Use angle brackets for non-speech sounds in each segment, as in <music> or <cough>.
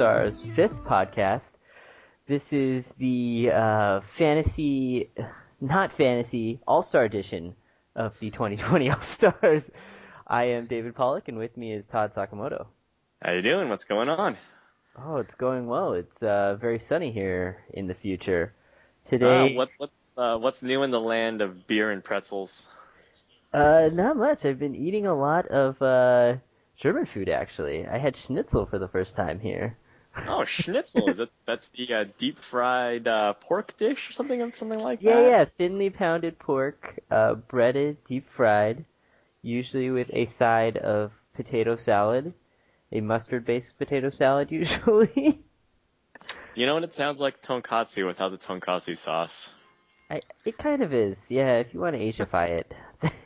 Stars fifth podcast. This is the uh, fantasy, not fantasy, All Star edition of the 2020 <laughs> All Stars. I am David Pollock, and with me is Todd Sakamoto. How you doing? What's going on? Oh, it's going well. It's uh, very sunny here in the future. Uh, Today, what's what's uh, what's new in the land of beer and pretzels? uh, not much. I've been eating a lot of uh, German food actually. I had schnitzel for the first time here. Oh, schnitzel. Is that that's the uh, deep fried uh, pork dish or something something like Yeah, that? Yeah, yeah, thinly pounded pork, uh, breaded, deep fried, usually with a side of potato salad, a mustard-based potato salad <laughs> usually. You know what? It sounds like tonkatsu without the tonkatsu sauce. I, it kind of is, yeah. If you want to Asiafy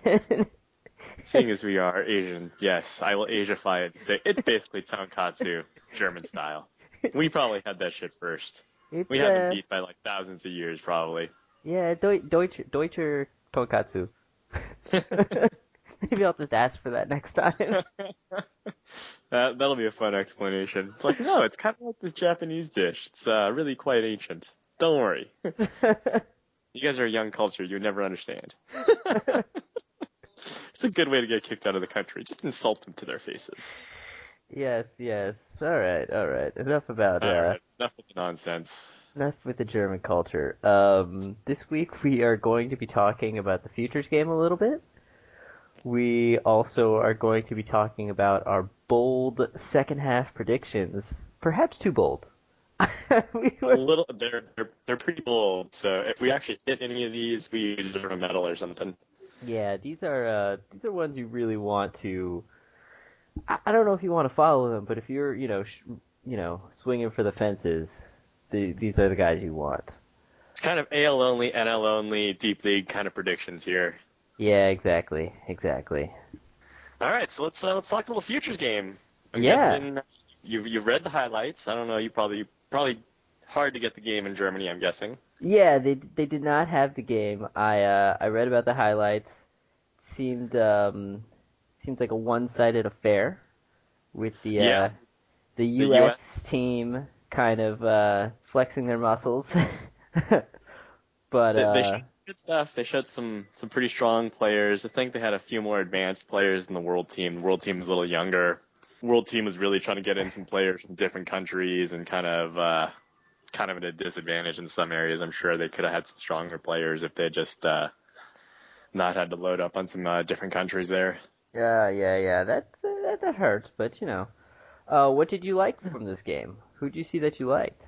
it, Seeing as <laughs> we are Asian, yes, I will Asiafy it and say it's basically tonkatsu, German style. <laughs> We probably had that shit first. it's We had uh, beat by like thousands of years, probably. yeah, Deu- Deutsch, Deutscher tonkatsu. <laughs> <laughs> Maybe I'll just ask for that next time. that that'll be a fun explanation. It's like, no, it's kind of like this Japanese dish. It's uh, really quite ancient. Don't worry. You guys are a young culture. You never understand. it's a good way to get kicked out of the country. Just insult them to their faces. Yes, yes. All right, all right. Enough about uh, right, enough with the nonsense. Enough with the German culture. Um, this week we are going to be talking about the futures game a little bit. We also are going to be talking about our bold second half predictions. Perhaps too bold. <laughs> we A little, they're, they're they're pretty bold. So if we actually hit any of these, we deserve a medal or something. yeah, these are uh, these are ones you really want to. I, I don't know if you want to follow them, but if you're you know sh- you know swinging for the fences, the, these are the guys you want. It's kind of AL only, NL only, deep league kind of predictions here. Yeah, exactly, exactly. All right, so let's uh, let's talk a little futures game. I'm Yeah. guessing you've you've read the highlights. I don't know. You probably probably hard to get the game in Germany. I'm guessing. Yeah, they they did not have the game. I uh, I read about the highlights. Seemed um seems like a one-sided affair with the uh, Yeah. the The US, US. team kind of uh, flexing their muscles. <laughs> but They, uh, they showed some good stuff. They showed some some pretty strong players. I think they had a few more advanced players than the world team. The world team was a little younger. World team was really trying to get in some players from different countries and kind of uh, kind of at a disadvantage in some areas. I'm sure they could have had some stronger players if they just uh, not had to load up on some uh, different countries there. Yeah, yeah, yeah. That that that hurts, but you know. Uh, what did you like from this game? Who did you see that you liked?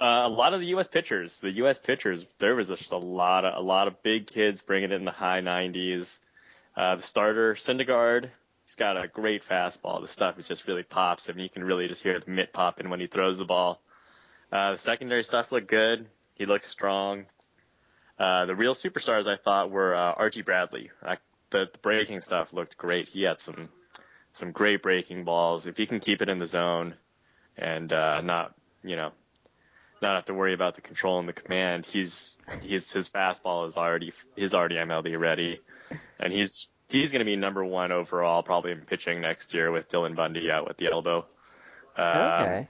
Uh, a lot of the U.S. pitchers, the U.S. pitchers, there was just a lot of a lot of big kids bringing it in the high 90s. Uh, the starter, Syndergaard, he's got a great fastball. The stuff it just really pops, and you can really just hear the mitt popping when he throws the ball. Uh, the secondary stuff looked good. He looked strong. Uh, the real superstars I thought were uh, Archie Bradley. I, the, the breaking stuff looked great. He had some some great breaking balls. If he can keep it in the zone and uh, not you know not have to worry about the control and the command. He's he's his fastball is already is already MLB ready, and he's he's going to be number one overall probably in pitching next year with Dylan Bundy out with the elbow. Um, okay.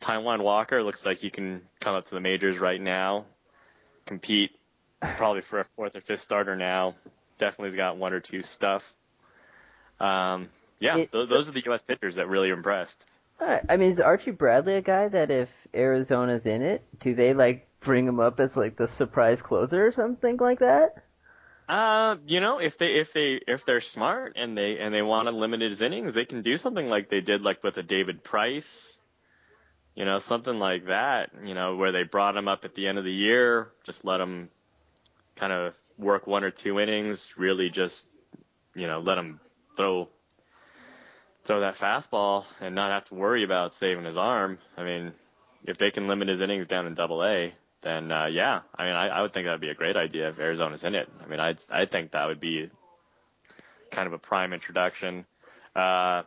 Taijuan Walker looks like he can come up to the majors right now, compete probably for a fourth or fifth starter now. Definitely has got one or two stuff. Um, yeah, It- those, those are the U.S. pitchers that really impressed. Alright, I mean, is Archie Bradley a guy that if Arizona's in it, do they like bring him up as like the surprise closer or something like that? Uh, you know, if they if they if they're smart and they and they want to limit his innings, they can do something like they did like with a David Price. You know, something like that. You know, where they brought him up at the end of the year, just let him kind of work one or two innings, really just you know let him throw throw that fastball and not have to worry about saving his arm. I mean, if they can limit his innings down in Double A, then uh, yeah, I mean, I, I would think that would be a great idea if Arizona's in it. I mean, I I think that would be kind of a prime introduction. Uh,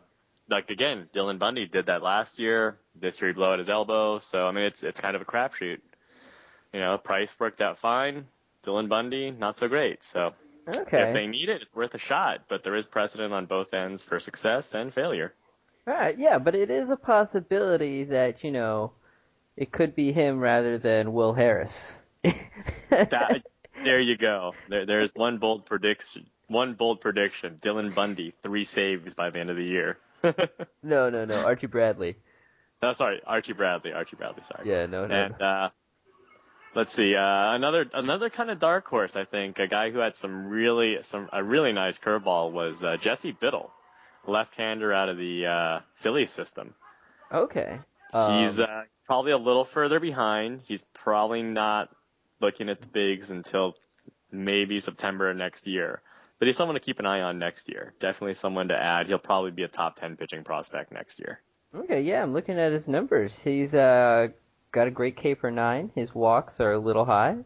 like again, Dylan Bundy did that last year. This year he blew out his elbow, so I mean, it's it's kind of a crapshoot. You know, Price worked out fine. Dylan Bundy, not so great. So Okay. If they need it, it's worth a shot. But there is precedent on both ends for success and failure. All right, yeah, but it is a possibility that you know it could be him rather than Will Harris. That, <laughs> there you go. There, there's one bold prediction. One bold prediction: Dylan Bundy, three saves by the end of the year. <laughs> no, no, no, Archie Bradley. no, sorry, Archie Bradley. Archie Bradley. Sorry. Yeah, no, no. And uh, let's see, uh, another another kind of dark horse. I think a guy who had some really some a really nice curveball was uh, Jesse Biddle, left-hander out of the uh, Philly system. okay. He's Um, uh, he's probably a little further behind. He's probably not looking at the bigs until maybe September of next year. But he's someone to keep an eye on next year. Definitely someone to add. He'll probably be a top 10 pitching prospect next year. okay, yeah, I'm looking at his numbers. He's uh got a great K per nine. His walks are a little high.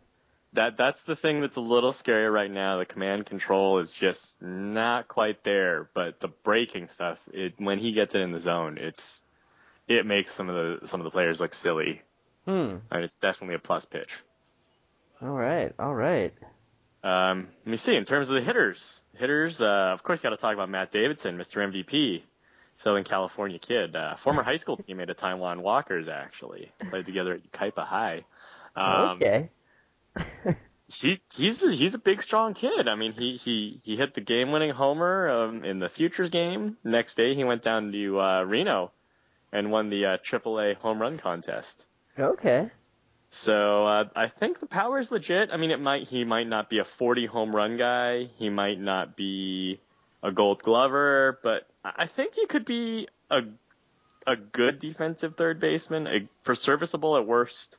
That that's the thing that's a little scary right now. The command control is just not quite there, but the breaking stuff, it when he gets it in the zone, it's it makes some of the some of the players look silly. Hmm. And it's definitely a plus pitch. All right, all right. Um, let me see. In terms of the hitters, hitters, uh, of course, got to talk about Matt Davidson, Mr. MVP, Southern California kid, uh, former high school teammate of Taijuan Walkers, actually played together at Yucaipa High. Um, okay. <laughs> he's he's a, he's a big, strong kid. I mean, he he he hit the game-winning homer um, in the Futures game. Next day, he went down to uh, Reno and won the uh, AAA home run contest. Okay. So uh, I think the power is legit. I mean, it might he might not be a 40 home run guy. He might not be a Gold Glover, but I think he could be a a good defensive third baseman, a, for serviceable at worst.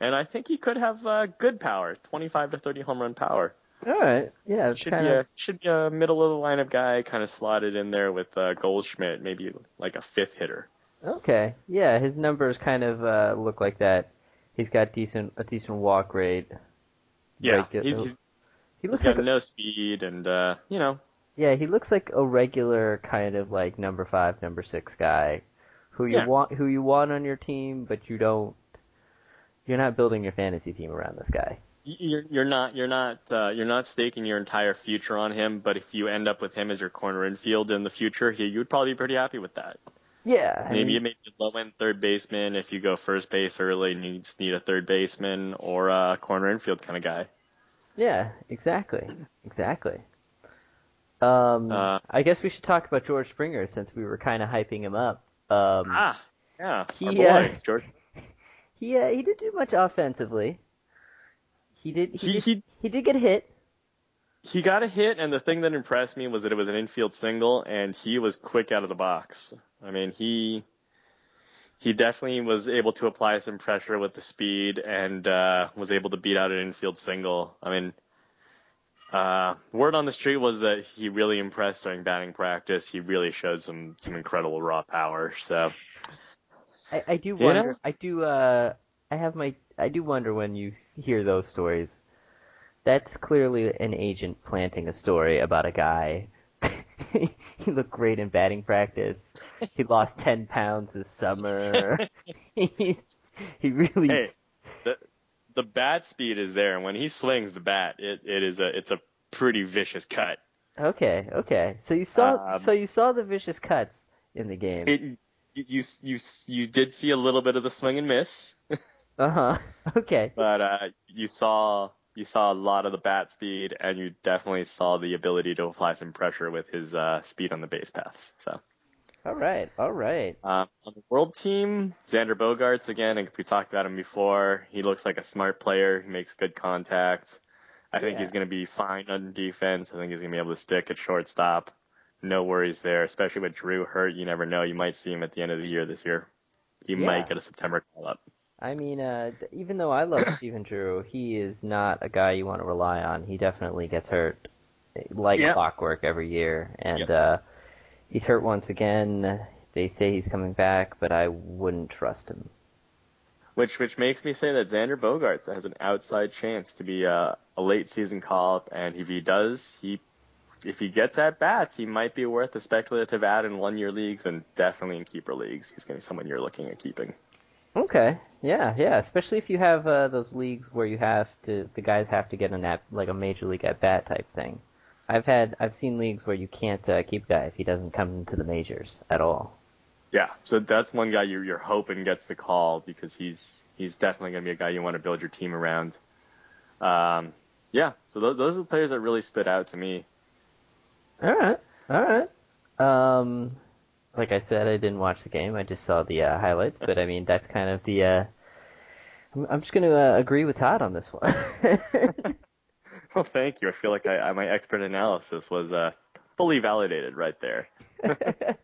And I think he could have uh, good power, 25 to 30 home run power. All right. Yeah, Should kind be a should be a middle of the lineup guy, kind of slotted in there with uh, Goldschmidt, maybe like a fifth hitter. okay. Yeah, his numbers kind of uh, look like that. He's got decent a decent walk rate. Yeah, Regu- he's, he's, he he's looks got like a, no speed, and uh, you know, yeah, he looks like a regular kind of like number five, number six guy, who you Yeah. want who you want on your team, but you don't. You're not building your fantasy team around this guy. you're you're not you're not uh, you're not staking your entire future on him. But if you end up with him as your corner infield in the future, he, you'd probably be pretty happy with that. Yeah, I Maybe mean, maybe a low end third baseman if you go first base early and you just need a third baseman or a corner infield kind of guy. yeah, exactly, exactly. Um, Uh, I guess we should talk about George Springer since we were kind of hyping him up. Um, Ah, yeah, He, boy uh, George. <laughs> he uh, he didn't do much offensively. He did he, He- did, he- he did get hit. He got a hit, and the thing that impressed me was that it was an infield single, and he was quick out of the box. I mean, he he definitely was able to apply some pressure with the speed, and uh, was able to beat out an infield single. I mean, uh, word on the street was that he really impressed during batting practice. He really showed some some incredible raw power. So I, I do wonder. know? I do. Uh, I have my. I do wonder when you hear those stories. That's clearly an agent planting a story about a guy. <laughs> he looked great in batting practice. He lost ten pounds this summer. <laughs> <laughs> he, he really. hey, the bat speed is there, and when he swings the bat, it, it is a it's a pretty vicious cut. Okay. Okay. So you saw. Um, so you saw the vicious cuts in the game. It, you, you you did see a little bit of the swing and miss, <laughs> Uh huh. Okay. but uh, you saw you saw a lot of the bat speed, and you definitely saw the ability to apply some pressure with his uh, speed on the base paths. So All right. All right. uh, on the world team, Xander Bogaerts again. and We talked about him before. He looks like a smart player. He makes good contact. I think he's going to be fine on defense. I think he's going to be able to stick at shortstop. No worries there, especially with Drew hurt. You never know. You might see him at the end of the year this year. He Yeah. might get a September call up. I mean, uh, even though I love Stephen Drew, he is not a guy you want to rely on. He definitely gets hurt eh, like Yeah. clockwork every year, and Yep. uh, he's hurt once again. They say he's coming back, but I wouldn't trust him. Which which makes me say that Xander Bogaerts has an outside chance to be a, a late season call up, and if he does, he if he gets at bats, he might be worth a speculative ad in one year leagues and definitely in keeper leagues. He's going to be someone you're looking at keeping. Okay, yeah, yeah. Especially if you have uh, those leagues where you have to, the guys have to get an at like a major league at bat type thing. I've had I've seen leagues where you can't uh, keep guy if he doesn't come into the majors at all. Yeah, so that's one guy you're, you're hoping gets the call because he's he's definitely going to be a guy you want to build your team around. Um, yeah, so those, those are the players that really stood out to me. All right, all right. Um, like I said, I didn't watch the game. I just saw the uh, highlights, but I mean that's kind of the. Uh, I'm, I'm just going to uh, agree with Todd on this one. <laughs> <laughs> well, thank you. I feel like I, I my expert analysis was uh, fully validated right there. <laughs>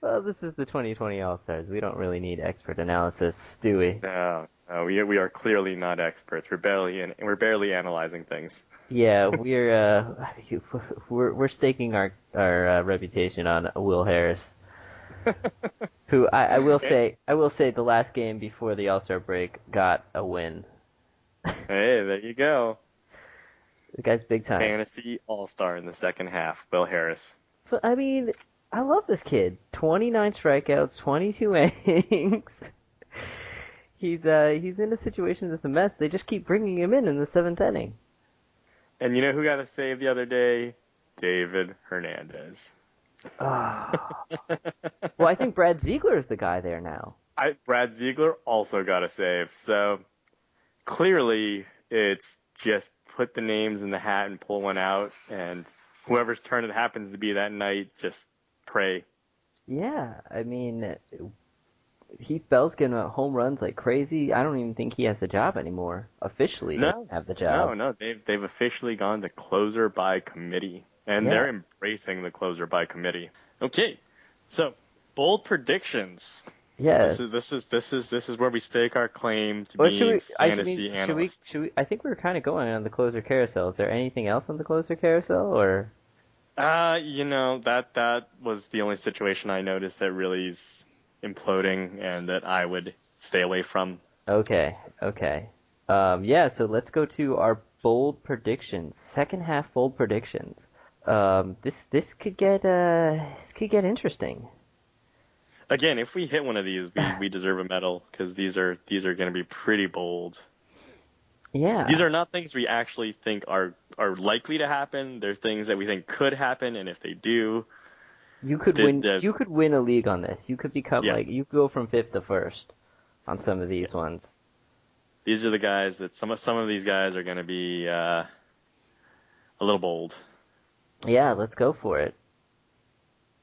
well, this is the 2020 All Stars. We don't really need expert analysis, do we? No, no, we we are clearly not experts. We're barely in, we're barely analyzing things. Yeah, <laughs> we're uh, we're we're staking our our uh, reputation on Will Harris, who I, I will say I will say the last game before the All Star break got a win. hey, there you go. The guy's big time. Fantasy All Star in the second half. Will Harris. But I mean, I love this kid. 29 strikeouts, 22 <laughs> innings. he's uh he's in a situation that's a mess. They just keep bringing him in in the seventh inning. And you know who got a save the other day? David Hernandez. Oh. <laughs> well, I think Brad Ziegler is the guy there now. I, Brad Ziegler also got a save. So clearly, it's just put the names in the hat and pull one out, and whoever's turn it happens to be that night, just pray. Yeah, I mean, Heath Bell's getting home runs like crazy. I don't even think he has the job anymore. Officially, no, have the job. No, no, they've they've officially gone to closer by committee, and Yeah. they're embracing the closer by committee. Okay, so bold predictions. Yeah. This is this is this is this is where we stake our claim to Well, being we? I should, fantasy we, should we? Should we? I think we were kind of going on the closer carousel. Is there anything else on the closer carousel, or? Uh, you know that that was the only situation I noticed that really is imploding and that I would stay away from. Okay, okay. Um, yeah, so let's go to our bold predictions. Second half bold predictions. Um, this this could get uh this could get interesting. Again, if we hit one of these, we, we deserve a medal because these are these are going to be pretty bold. Yeah. These are not things we actually think are are likely to happen. They're things that we think could happen, and if they do, you could the- win. the- you could win a league on this. You could become Yeah. like you could go from fifth to first on some of these ones. these are the guys that some of some of these guys are going to be uh, a little bold. Yeah, let's go for it.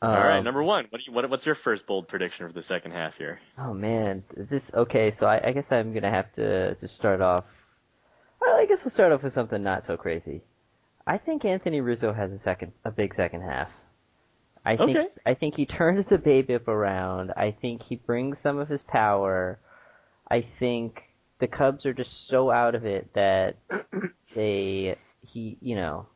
All right, Um, number one. What, do you, what what's your first bold prediction for the second half here? Oh man, this okay. So I, I guess I'm gonna have to just start off. Well, I guess I'll start off with something not so crazy. I think Anthony Rizzo has a second, a big second half. I think Okay. I think he turns the BABIP around. I think he brings some of his power. I think the Cubs are just so out of it that they he you know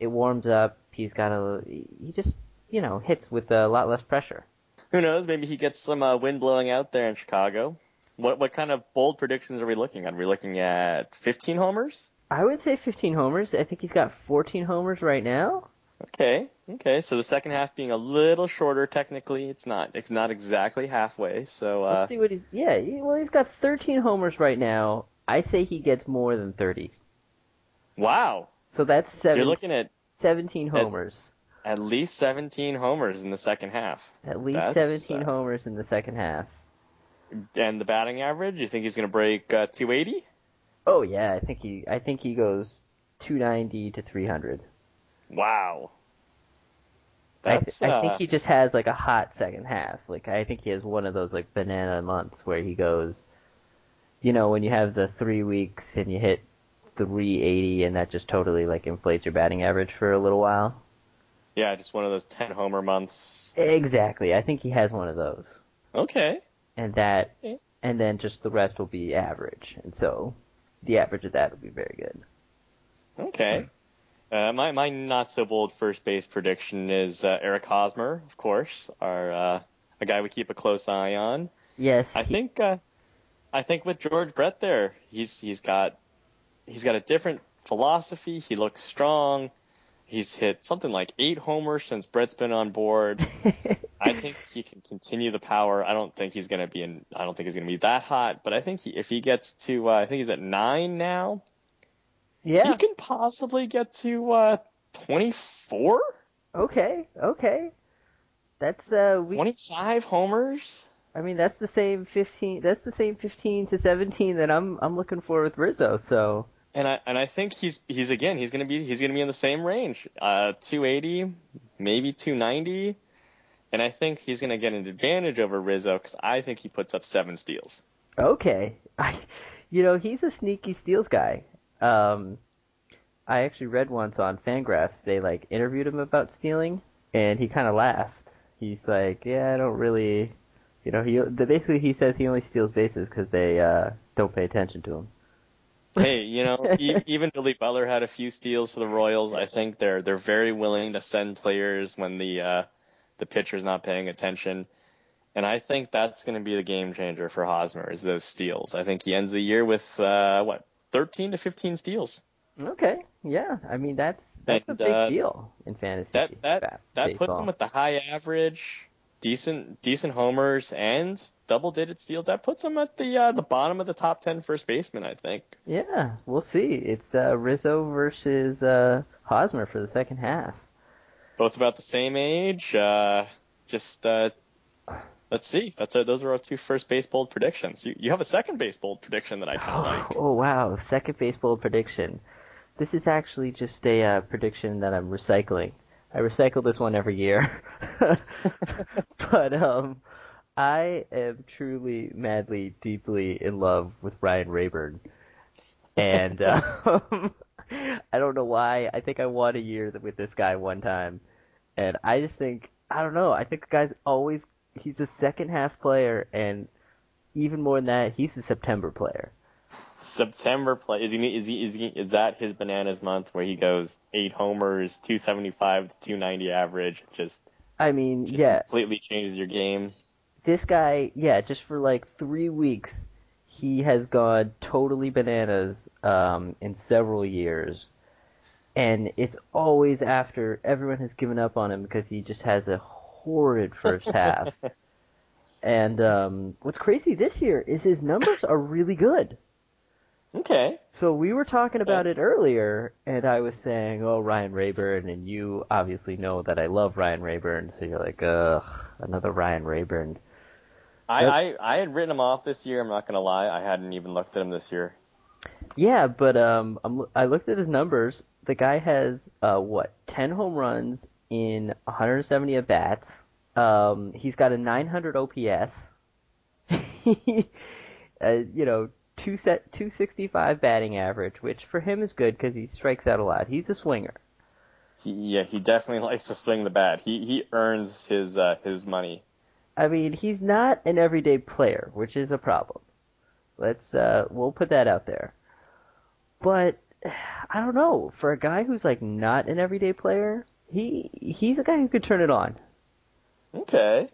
it warms up. He's got a he just you know hits with a lot less pressure. Who knows? Maybe he gets some uh, wind blowing out there in Chicago. What what kind of bold predictions are we looking at? Are we looking at 15 homers? I would say 15 homers. I think he's got 14 homers right now. Okay, okay. So the second half being a little shorter technically, it's not it's not exactly halfway. So uh, Let's see what he's. Yeah, well, he's got 13 homers right now. I say he gets more than 30. wow. So that's So seven, you're looking at 17 homers. at least 17 homers in the second half. At least that's, 17 uh, homers in the second half. And the batting average, you think he's going to break uh, 280? Oh yeah, I think he. I think he goes 290 to 300. Wow. I, th- That's I uh, think he just has like a hot second half. Like I think he has one of those like banana months where he goes, you know, when you have the three weeks and you hit 380 and that just totally like inflates your batting average for a little while. Yeah, just one of those 10 homer months. Exactly. I think he has one of those. Okay. And that, Okay. and then just the rest will be average. And so the average of that will be very good. Okay. Uh, my my not so bold first base prediction is uh, Eric Hosmer, of course, our uh, a guy we keep a close eye on. Yes. I he- think uh, I think with George Brett there, he's he's got he's got a different philosophy. He looks strong. He's hit something like eight homers since Brett's been on board. <laughs> I think he can continue the power. I don't think he's gonna be in. I don't think he's gonna be that hot, but I think he, if he gets to, uh, I think he's at nine now. yeah. He can possibly get to uh, 24? Okay, okay. That's uh we 25 homers? I mean that's the same 15 that's the same 15 to 17 that I'm I'm looking for with Rizzo. So And I and I think he's he's again he's gonna be he's gonna be in the same range, uh, 280, maybe 290, and I think he's gonna get an advantage over Rizzo because I think he puts up seven steals. okay. I you know, he's a sneaky steals guy. Um I actually read once on Fangraphs they like interviewed him about stealing and he kind of laughed. He's like, "Yeah, I don't really you know, he basically he says he only steals bases because they uh, don't pay attention to him. Hey, you know, e- even Billy Butler had a few steals for the Royals. I think they're they're very willing to send players when the uh, the pitcher's not paying attention, and I think that's going to be the game changer for Hosmer is those steals. I think he ends the year with uh, what 13 to 15 steals. Okay, yeah, I mean that's that's And, a big uh, deal in fantasy. That that that baseball. puts him with the high average, decent decent homers and double digit steals. That puts him at the uh, the bottom of the top 10 first baseman. I think. Yeah, we'll see. It's uh, Rizzo versus uh, Hosmer for the second half. both about the same age. Uh, just uh, let's see. That's our, those are our two first base bold predictions. You, you have a second base bold prediction that I kind of like. Oh wow, second base bold prediction. This is actually just a uh, prediction that I'm recycling. I recycle this one every year, <laughs> but um, I am truly, madly, deeply in love with Ryan Raburn, and <laughs> um, <laughs> I don't know why. I think I won a year with this guy one time, and I just think I don't know. I think the guy's always he's a second half player, and even more than that, he's a September player. September play is he is he is he is that his bananas month where he goes eight homers, two seventy five to two ninety average, just I mean, just yeah, completely changes your game. this guy, yeah, just for like three weeks, he has gone totally bananas um, in several years, and it's always after everyone has given up on him because he just has a horrid first half. <laughs> and um, what's crazy this year is his numbers are really good. Okay. So we were talking about it earlier, and I was saying, "Oh, Ryan Raburn," and you obviously know that I love Ryan Raburn, so you're like, "Ugh, another Ryan Raburn." I, I I had written him off this year. I'm not gonna lie. I hadn't even looked at him this year. Yeah, but um, I'm, I looked at his numbers. The guy has uh, what, 10 home runs in 170 at bats. Um, he's got a 900 OPS. <laughs> uh, you know, two set 265 batting average, which for him is good because he strikes out a lot. He's a swinger. He, yeah, he definitely <laughs> likes to swing the bat. He he earns his uh, his money. I mean, he's not an everyday player, which is a problem. Let's uh, we'll put that out there. But <sighs> I don't know. For a guy who's like not an everyday player, he he's a guy who could turn it on. Okay.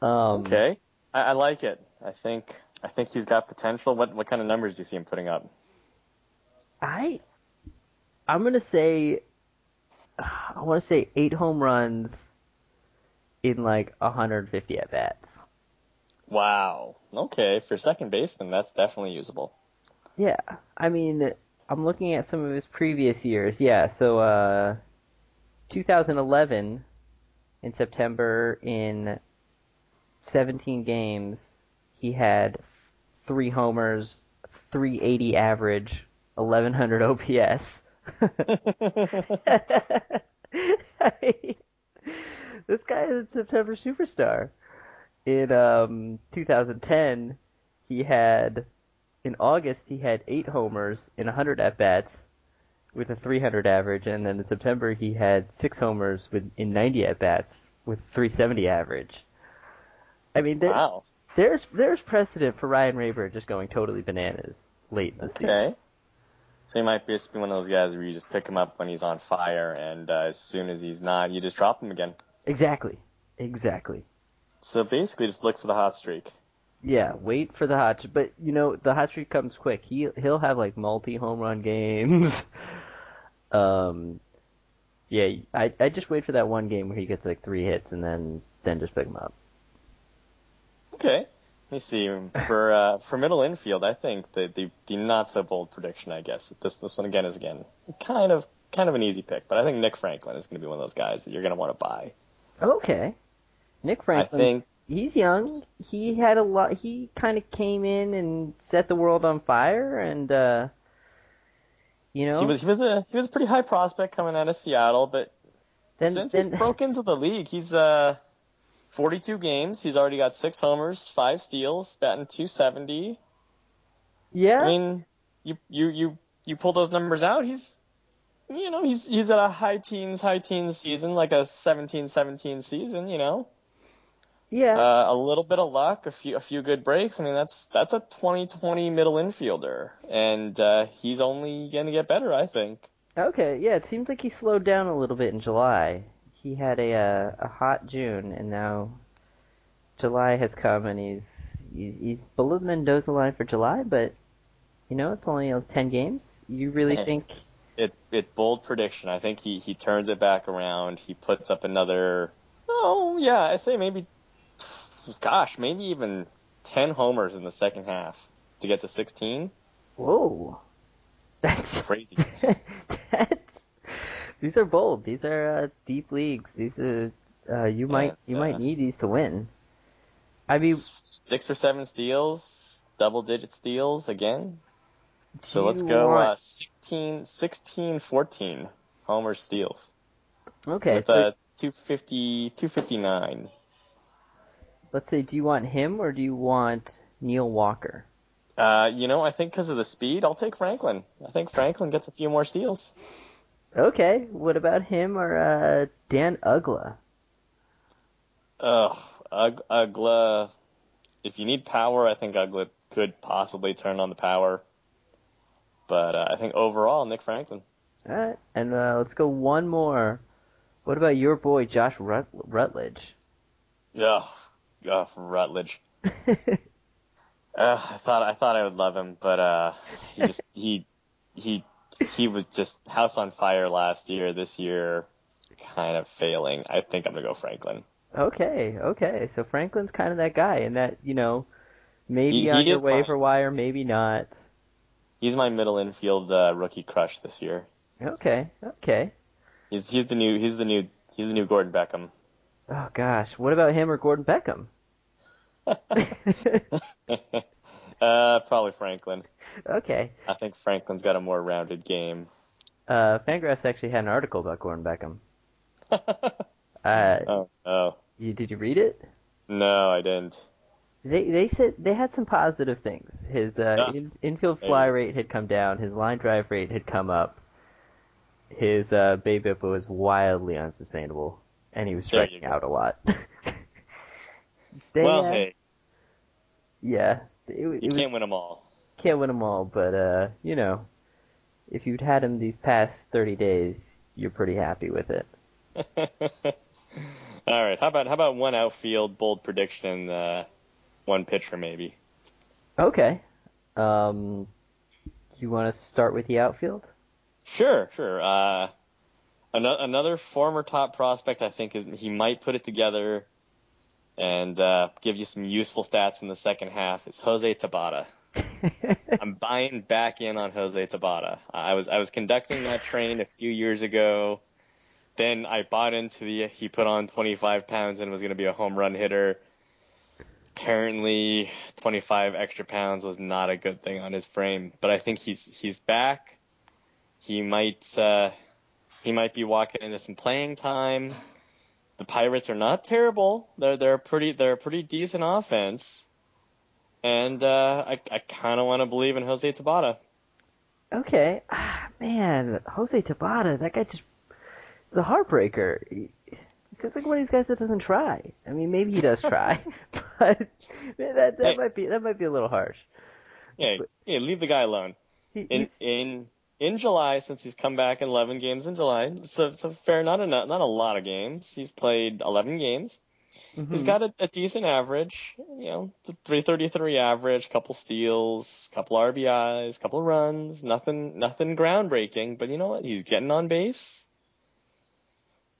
Um, Okay. I, I like it. I think I think he's got potential. What what kind of numbers do you see him putting up? I I'm gonna say I want to say eight home runs in like 150 at bats. Wow. Okay, for second baseman, that's definitely usable. Yeah, I mean, I'm looking at some of his previous years. Yeah, so uh, 2011 in September in 17 games, he had three homers, 380 average, 1100 OPS. <laughs> this guy is a September superstar. In um, 2010, he had in August he had eight homers in 100 at bats with a 300 average, and then in September he had six homers with in 90 at bats with 370 average. I mean, Wow. There's there's precedent for Ryan Raburn just going totally bananas late in the season. Okay. So he might just be one of those guys where you just pick him up when he's on fire, and uh, as soon as he's not, you just drop him again. Exactly, exactly. So basically, just look for the hot streak. Yeah, wait for the hot. But you know the hot streak comes quick. He he'll have like multi home run games. <laughs> um, yeah, I I just wait for that one game where he gets like three hits and then then just pick him up. Okay. Let me see. For uh, for middle infield, I think the, the the not so bold prediction, I guess this this one again is again kind of kind of an easy pick, but I think Nick Franklin is going to be one of those guys that you're going to want to buy. Okay. Nick Franklin. I think- he's young. He had a lot. He kind of came in and set the world on fire, and uh, you know, He was he was a he was a pretty high prospect coming out of Seattle, but then, since then he's broke into the league, he's uh 42 games. He's already got six homers, five steals, batting 270. yeah, I mean, you you you you pull those numbers out, he's you know, he's he's at a high teens, high teens season, like a 17-17 season, you know. yeah. Uh, a little bit of luck, a few a few good breaks. I mean, that's that's a 20-20 middle infielder, and uh, he's only going to get better, I think. Okay, yeah, it seems like he slowed down a little bit in July. He had a uh, a hot June, and now July has come, and he's he's, below Mendoza line for July, but you know it's only uh, ten games. You really think? It's it's bold prediction. I think he he turns it back around. He puts up another. Oh yeah, I say maybe. Gosh, maybe even 10 homers in the second half to get to 16. Whoa, <laughs> that's Crazy. <laughs> that's these are bold. These are uh, deep leagues. These are uh, you might you uh, might need these to win. I mean, six or seven steals, double digit steals again. So let's go want- uh, 16, 16, 14 homer steals okay, with so uh, 250, 259. let's say, do you want him or do you want Neil Walker? Uh, you know, I think because of the speed, I'll take Franklin. I think Franklin gets a few more steals. Okay, what about him or uh, Dan Uggla? Ugh, Ug- Uggla. If you need power, I think Uggla could possibly turn on the power. But uh, I think overall, Nick Franklin. All right, and uh, let's go one more. What about your boy Josh Rut- Rutledge? Ugh, <laughs> ugh, Rutledge. Uh, I thought I thought I would love him, but uh, he just he he he was just house on fire last year. This year, kind of failing. I think I'm gonna go Franklin. okay, okay, so Franklin's kind of that guy, and that you know, maybe He- he on your my- waiver wire, maybe not. He's my middle infield uh, rookie crush this year. Okay, okay. He's he's the new he's the new he's the new Gordon Beckham. Oh gosh, what about him or Gordon Beckham? <laughs> <laughs> <laughs> uh, probably Franklin. okay. I think Franklin's got a more rounded game. Uh, Fangraphs actually had an article about Gordon Beckham. <laughs> Uh, oh, oh you, did you read it? no, I didn't. They they said they had some positive things. His uh, in, infield fly rate had come down. His line drive rate had come up. His uh, BABIP was wildly unsustainable, and he was striking out a lot. <laughs> well, uh, hey, yeah, it, it you was, can't win them all. can't win them all, but uh, you know, if you'd had him these past 30 days, you're pretty happy with it. <laughs> All right. How about how about one outfield bold prediction, uh, one pitcher maybe. Okay. Um, you want to start with the outfield? Sure, sure. Uh, another another former top prospect, I think, is he might put it together and uh, give you some useful stats in the second half. Is Jose Tabata. <laughs> I'm buying back in on Jose Tabata. I was I was conducting that train a few years ago. Then I bought into the he put on 25 pounds and was going to be a home run hitter. Apparently, 25 extra pounds was not a good thing on his frame, but I think he's he's back. He might uh, he might be walking into some playing time. The Pirates are not terrible. They're they're pretty they're a pretty decent offense. And uh, I I kind of want to believe in Jose Tabata. Okay, ah, man, Jose Tabata, that guy just the heartbreaker. He, he seems like one of these guys that doesn't try. I mean, maybe he does try, <laughs> but that that Hey. might be that might be a little harsh. Yeah, yeah, leave the guy alone. He, In he's, in in July, since he's come back in 11 games in July, so it's a fair not a not a lot of games. He's played 11 games. He's mhm. got a, a decent average, you know, 333 average, couple steals, couple RBIs, couple runs, nothing, nothing groundbreaking, but you know what? He's getting on base.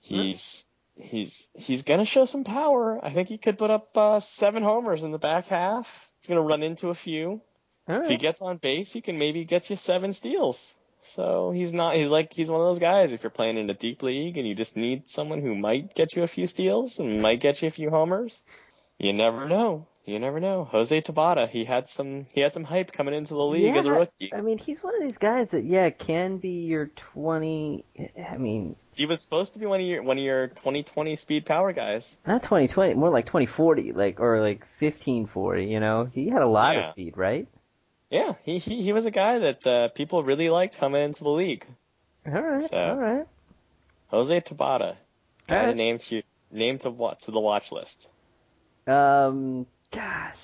He's, he's, he's gonna show some power. I think he could put up, uh, seven homers in the back half. He's gonna run into a few. All If he gets on base, he can maybe get you seven steals. So he's not. He's like he's one of those guys. If you're playing in a deep league and you just need someone who might get you a few steals and might get you a few homers, you never know. You never know. Jose Tabata, he had some he had some hype coming into the league yeah, as a rookie. I mean, he's one of these guys that yeah can be your twenty. I mean, He was supposed to be one of your one of your 2020 speed power guys. not twenty twenty, more like twenty forty, like or like fifteen forty. You know, he had a lot Yeah. of speed, right? Yeah, he he, he was a guy that uh, people really liked coming into the league. All right, So- all right. Jose Tabata, guy to Alright. name to name to what to the watch list. Um, gosh,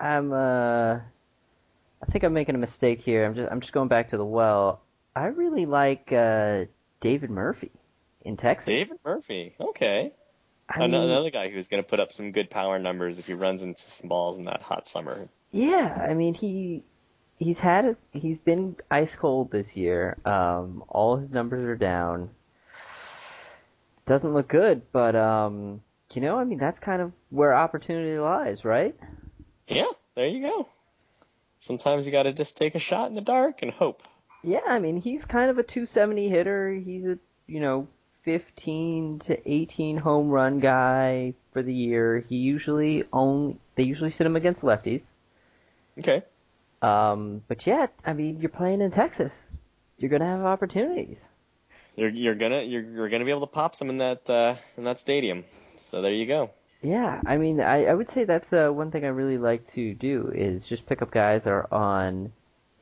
I'm uh, I think I'm making a mistake here. I'm just I'm just going back to the well. I really like uh David Murphy in Texas. David Murphy, okay, I mean, another guy who's going to put up some good power numbers if he runs into some balls in that hot summer. Yeah, I mean he he's had a, he's been ice cold this year. Um, all his numbers are down. Doesn't look good, but um, you know, I mean that's kind of where opportunity lies, right? Yeah, there you go. Sometimes you got to just take a shot in the dark and hope. Yeah, I mean he's kind of a 270 hitter. He's a you know 15 to 18 home run guy for the year. He usually only they usually sit him against lefties. Okay. Um, but yeah, I mean you're playing in Texas. You're gonna have opportunities. You're you're gonna you're you're gonna be able to pop some in that uh, in that stadium. So there you go. Yeah, I mean I, I would say that's uh, one thing I really like to do is just pick up guys that are on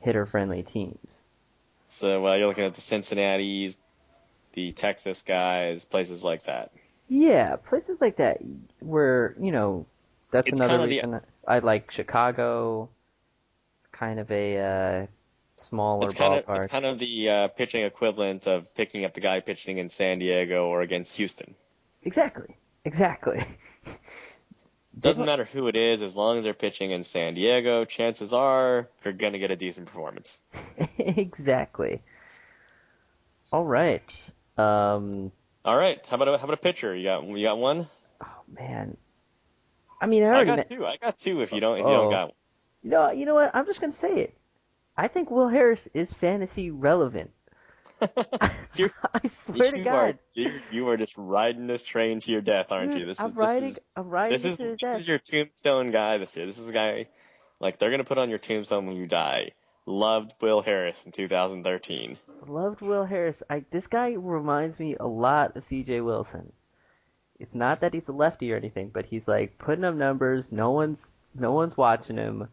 hitter friendly teams. So uh, you're looking at the Cincinnati's, the Texas guys, places like that. Yeah, places like that where you know that's It's another kinda the- reason I like Chicago. Kind of a uh, smaller It's kind of ballpark. it's kind of the uh, pitching equivalent of picking up the guy pitching in San Diego or against Houston. Exactly, exactly. <laughs> Doesn't matter who it is, as long as they're pitching in San Diego, chances are you're gonna get a decent performance. <laughs> exactly. All right. Um. All right, how about a, how about a pitcher? You got you got one? Oh man. I mean, I I got ma- two. I got two. If you don't if you Oh. don't got one. You know, you know what? I'm just gonna say it. I think Will Harris is fantasy relevant. <laughs> <laughs> I swear to God. Are, you, you are just riding this train to your death, aren't you? This I'm is riding. this is I'm riding this is to this death. is your tombstone guy this year. This is a guy like they're gonna put on your tombstone when you die. Loved Will Harris in 2013. Loved Will Harris. I this guy reminds me a lot of C.J. Wilson. It's not that he's a lefty or anything, but he's like putting up numbers. No one's no one's watching him.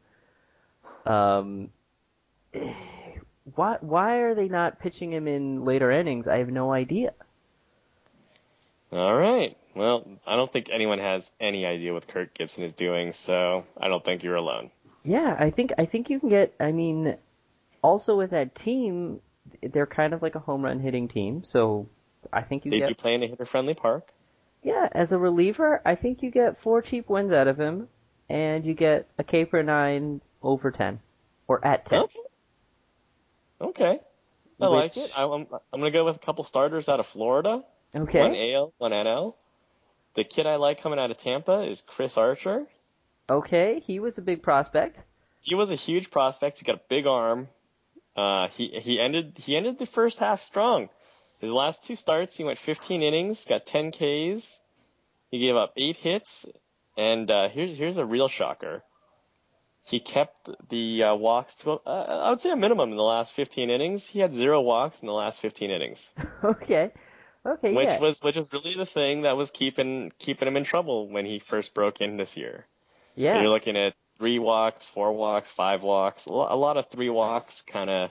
Um, why why are they not pitching him in later innings? I have no idea. All right. Well, I don't think anyone has any idea what Kirk Gibson is doing, so I don't think you're alone. Yeah, I think I think you can get. I mean, also with that team, they're kind of like a home run hitting team. So I think you They get do play in a hitter-friendly park. Yeah, as a reliever, I think you get four cheap wins out of him, and you get a K per nine over ten, or at ten. Okay. Okay. I like it. I, I'm I'm gonna go with a couple starters out of Florida. Okay. One AL, one NL. The kid I like coming out of Tampa is Chris Archer. Okay, he was a big prospect. He was a huge prospect. He got a big arm. Uh, he he ended he ended the first half strong. His last two starts, he went 15 innings, got 10 Ks. He gave up eight hits, and uh, here's here's a real shocker. He kept the uh, walks to uh, I would say a minimum in the last 15 innings. He had zero walks in the last 15 innings, <laughs> okay. Okay, which yeah. was which was really the thing that was keeping keeping him in trouble when he first broke in this year. yeah. You're looking at three walks, four walks, five walks, a lot of three walks, kind of,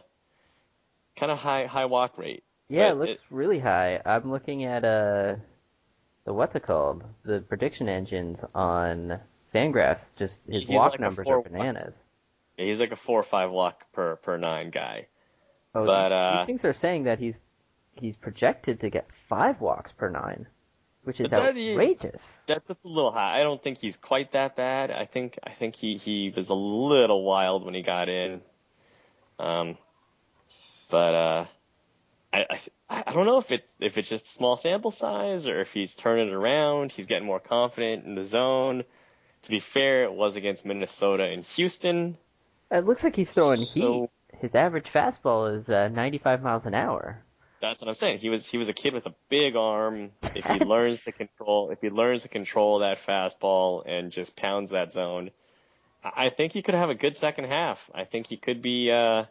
kind of high high walk rate. yeah, it but looks really high. I'm looking at uh the what's it called? The prediction engines on Fangraphs. Just his He's walk like numbers four- are bananas. He's like a four or five walk per per nine guy. Oh, but, these, uh, these things are saying that he's he's projected to get five walks per nine, which is that is- outrageous. That, that's a little high. I don't think he's quite that bad. I think I think he he was a little wild when he got in. Um, but uh, I, I I don't know if it's if it's just a small sample size or if he's turning it around. He's getting more confident in the zone. To be fair, it was against Minnesota and Houston. It looks like he's throwing So- heat. his average fastball is uh, 95 miles an hour. That's what I'm saying. He was he was a kid with a big arm. If he <laughs> learns to control, if he learns to control that fastball and just pounds that zone, I think he could have a good second half. I think he could be uh,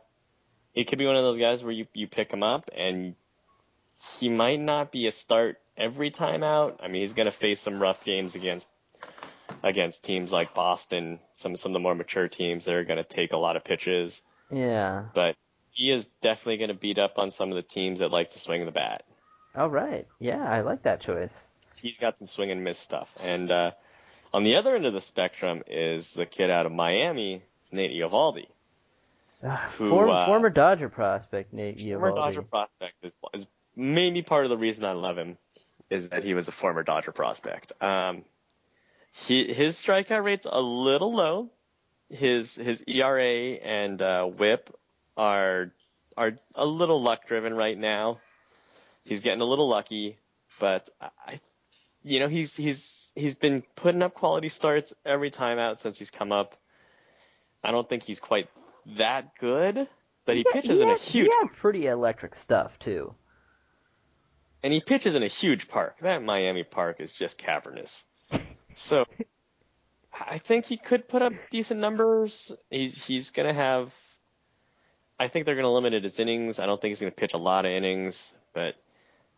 he could be one of those guys where you you pick him up and he might not be a start every time out. I mean, he's going to face some rough games against against teams like Boston, some some of the more mature teams that are going to take a lot of pitches. Yeah. But he is definitely going to beat up on some of the teams that like to swing the bat. All right. Yeah, I like that choice. He's got some swing and miss stuff. And uh, on the other end of the spectrum is the kid out of Miami, Nate Eovaldi. Uh, who, former, uh, former Dodger prospect Nate Eovaldi. Former Dodger prospect is, is maybe part of the reason I love him is that he was a former Dodger prospect. Um, he his strikeout rate's a little low. His his ERA and uh, WHIP are are a little luck driven right now. He's getting a little lucky, but I, you know, he's he's he's been putting up quality starts every time out since he's come up. I don't think he's quite that good, but he, he pitches he in a huge. Had pretty electric stuff too. And he pitches in a huge park. That Miami park is just cavernous. So I think he could put up decent numbers. He's he's gonna have. I think they're gonna limit his innings. I don't think he's gonna pitch a lot of innings, but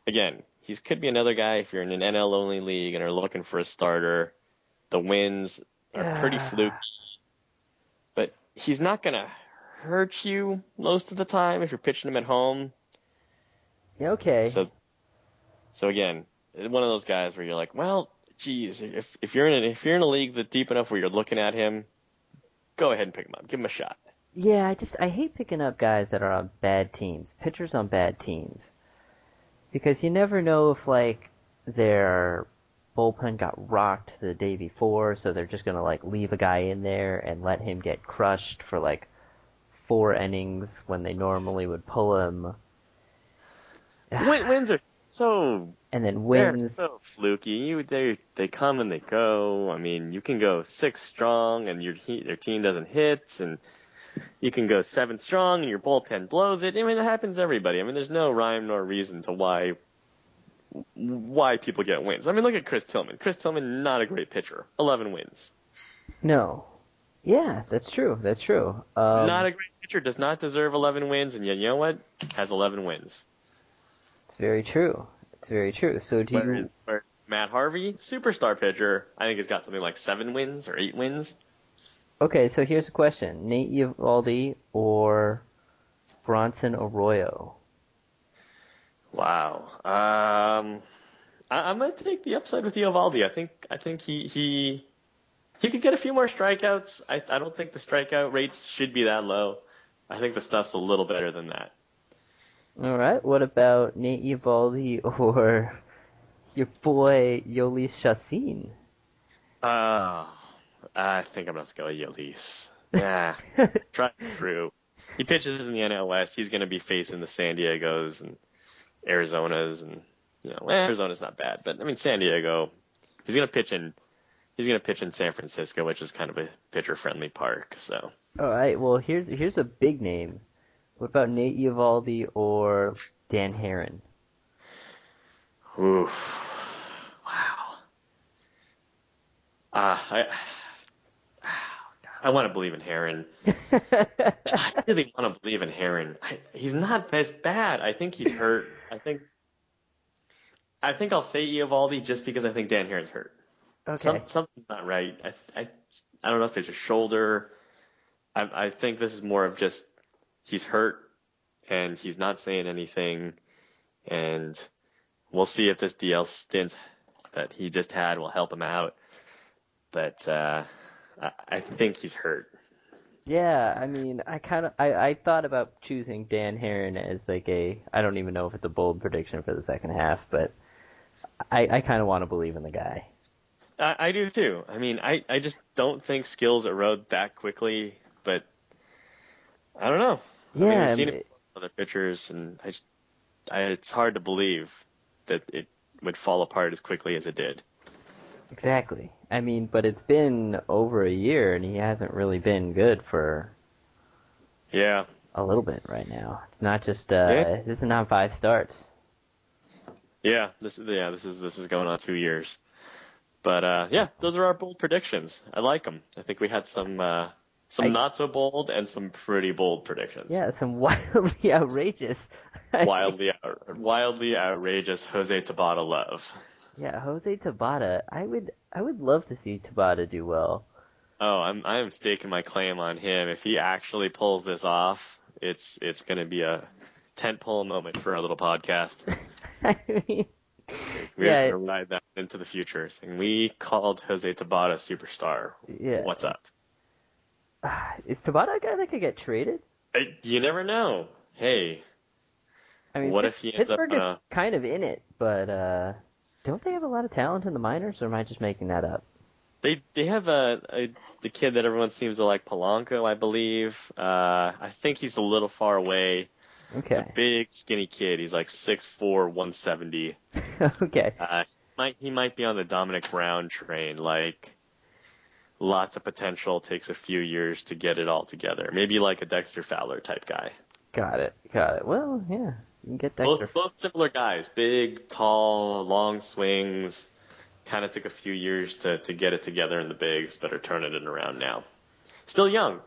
again, he could be another guy if you're in an NL only league and are looking for a starter. The wins are pretty fluky, but he's not gonna hurt you most of the time if you're pitching him at home. Yeah, okay. So, so again, one of those guys where you're like, well, geez, if if you're in a, if you're in a league that deep enough where you're looking at him, go ahead and pick him up. Give him a shot. Yeah, I just I hate picking up guys that are on bad teams, pitchers on bad teams, because you never know if like their bullpen got rocked the day before, so they're just gonna like leave a guy in there and let him get crushed for like four innings when they normally would pull him. Wins are so and then wins. They're so fluky. You they they come and they go. I mean, you can go six strong and your your team doesn't hit, and you can go seven strong and your bullpen blows it. I mean, it happens to everybody. I mean, there's no rhyme nor reason to why why people get wins. I mean, look at Chris Tillman. Chris Tillman, not a great pitcher. Eleven wins. No. Yeah, that's true. That's true. Um, not a great pitcher. Does not deserve 11 wins, and yet you know what? Has 11 wins. Very true. It's very true. So do you? Where Matt Harvey, superstar pitcher, I think he's got something like seven wins or eight wins. Okay, so here's a question: Nate Eovaldi or Bronson Arroyo? Wow. Um, I, am gonna take the upside with Eovaldi. I think I think he he he could get a few more strikeouts. I I don't think the strikeout rates should be that low. I think the stuff's a little better than that. All right. What about Nate Eovaldi or your boy Jhoulys Chacin? Uh, I think I'm just going Jhoulys. Yeah, try true. He pitches in the NL West. He's going to be facing the San Diego's and Arizona's, and you know, Arizona's not bad, but I mean San Diego. He's going to pitch in. He's going to pitch in San Francisco, which is kind of a pitcher-friendly park. So. All right. Well, here's here's a big name what about Nate Eovaldi or Dan Haren? Oof. Wow. Uh, I, <sighs> I want to believe in Haren. <laughs> I really want to believe in Haren. I, he's not as bad. I think he's hurt. I think. I think I'll say Eovaldi just because I think Dan Haren's hurt. Okay. Some, something's not right. I, I, I don't know if it's a shoulder. I, I think this is more of just he's hurt and he's not saying anything. And we'll see if this DL stint that he just had will help him out. But uh, I, I think he's hurt. Yeah, I mean, I kind of I, I thought about choosing Dan Haren as like a I don't even know if it's a bold prediction for the second half, but I I kind of want to believe in the guy. I, I do too. I mean, I I just don't think skills erode that quickly, but I don't know. Yeah, I mean, we've seen it other pitchers, and I just, I, it's hard to believe that it would fall apart as quickly as it did. Exactly. I mean, but it's been over a year, and he hasn't really been good for. Yeah, a little bit right now. It's not just uh, Yeah. this is not five starts. Yeah, this yeah, this is this is going on two years. But uh, yeah, those are our bold predictions. I like them. I think we had some uh, some I- not so bold and some pretty bold predictions. Yeah, some wildly <laughs> outrageous. wildly out, wildly outrageous Jose Tabata love. Yeah, Jose Tabata. I would I would love to see Tabata do well. Oh, I'm I am staking my claim on him. If he actually pulls this off, it's it's going to be a tentpole moment for our little podcast. <laughs> I mean, We're Yeah, just going to ride that into the future. Saying we called Jose Tabata superstar. yeah. What's up? <sighs> Is Tabata a guy that could get traded? I, you never know. Hey, I mean, What Pitts- if he ends up Pittsburgh is a- kind of in it, but uh, don't they have a lot of talent in the minors, or am I just making that up? they they have a, a the kid that everyone seems to like, Polanco, I believe. Uh, I think he's a little far away. He's Okay, a big, skinny kid. He's like 6'4", 170. <laughs> okay, Uh, might he might be on the Domonic Brown train. Like, lots of potential. Takes a few years to get it all together. Maybe like a Dexter Fowler type guy. got it, got it. Well, yeah, you can get Dexter. Both both similar guys. Big, tall, long swings. Kind of took a few years to to get it together in the bigs, but are turning it around now. Still young,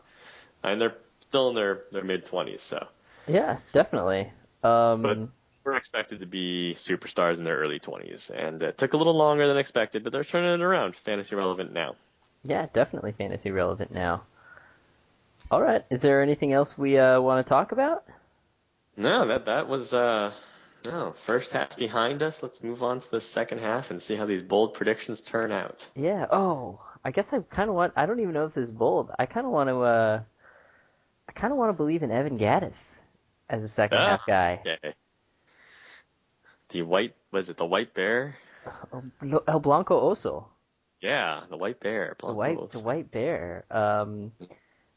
and they're still in their their mid twenties. So Yeah, definitely. Um, But- we're expected to be superstars in their early twenties, and it took a little longer than expected, but they're turning it around. Fantasy relevant now. Yeah, definitely fantasy relevant now. All right, is there anything else we uh, want to talk about? No, that that was uh no first half behind us. Let's move on to the second half and see how these bold predictions turn out. Yeah. Oh, I guess I kind of want. I don't even know if this is bold. I kind of want to. Uh, I kind of want to believe in Evan Gattis as a second Ah, half guy. Yeah. The white was it the white bear? El- El Blanco Oso, Yeah, the white bear. the white, the white bear. Um,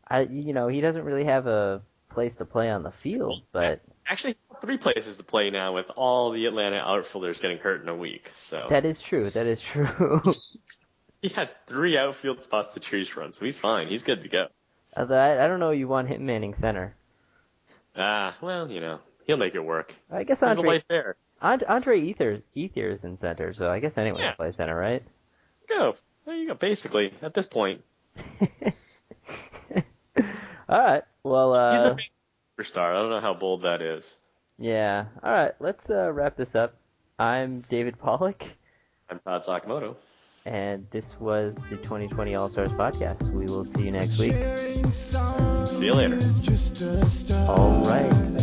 I, you know, he doesn't really have a place to play on the field, but Actually, three places to play now with all the Atlanta outfielders getting hurt in a week. So that is true. That is true. <laughs> <laughs> he has three outfield spots to choose from, so he's fine. He's good to go. Although I, I don't know. You want him manning center. Ah, well, you know, he'll make it work. I guess He's Andre white bear. Andre Ethier Ethier is in center, so I guess anyone Yeah. can play center, right? Go. There you go. Basically, at this point, <laughs> All right. Well, he's a uh, fantasy superstar. I don't know how bold that is. yeah. All right. Let's uh, wrap this up. I'm David Pollock, I'm Todd Sakamoto. and this was the 2020 All Stars podcast. We will see you next week. See you later. All right.